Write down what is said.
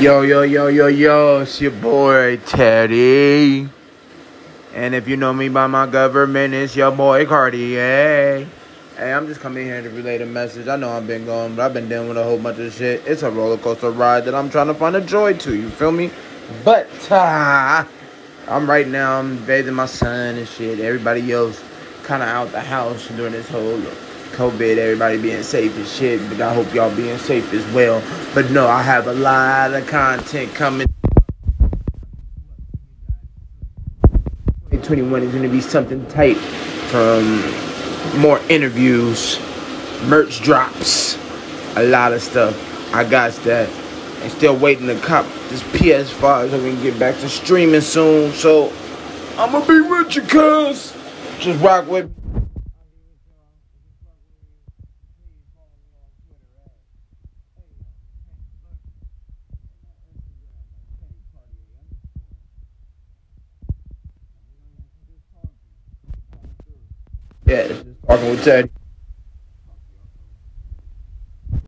Yo, yo, yo, yo, yo, it's your boy Teddy. And if you know me by my government, it's your boy Cartier. Hey, I'm just coming here to relay the message. I know I've been going, but I've been dealing with a whole bunch of shit. It's a roller coaster ride that I'm trying to find a joy to, you feel me? But, uh, I'm right now, I'm bathing my son and shit. Everybody else kind of out the house during this whole COVID, everybody being safe and shit, but I hope y'all being safe as well. But no, I have a lot of content coming. 2021 is gonna be something tight from more interviews, merch drops, a lot of stuff. I got that. I'm still waiting to cop this PS5 so we can get back to streaming soon. So I'ma be with you, cuz. Just rock with Yeah, talking with Ted.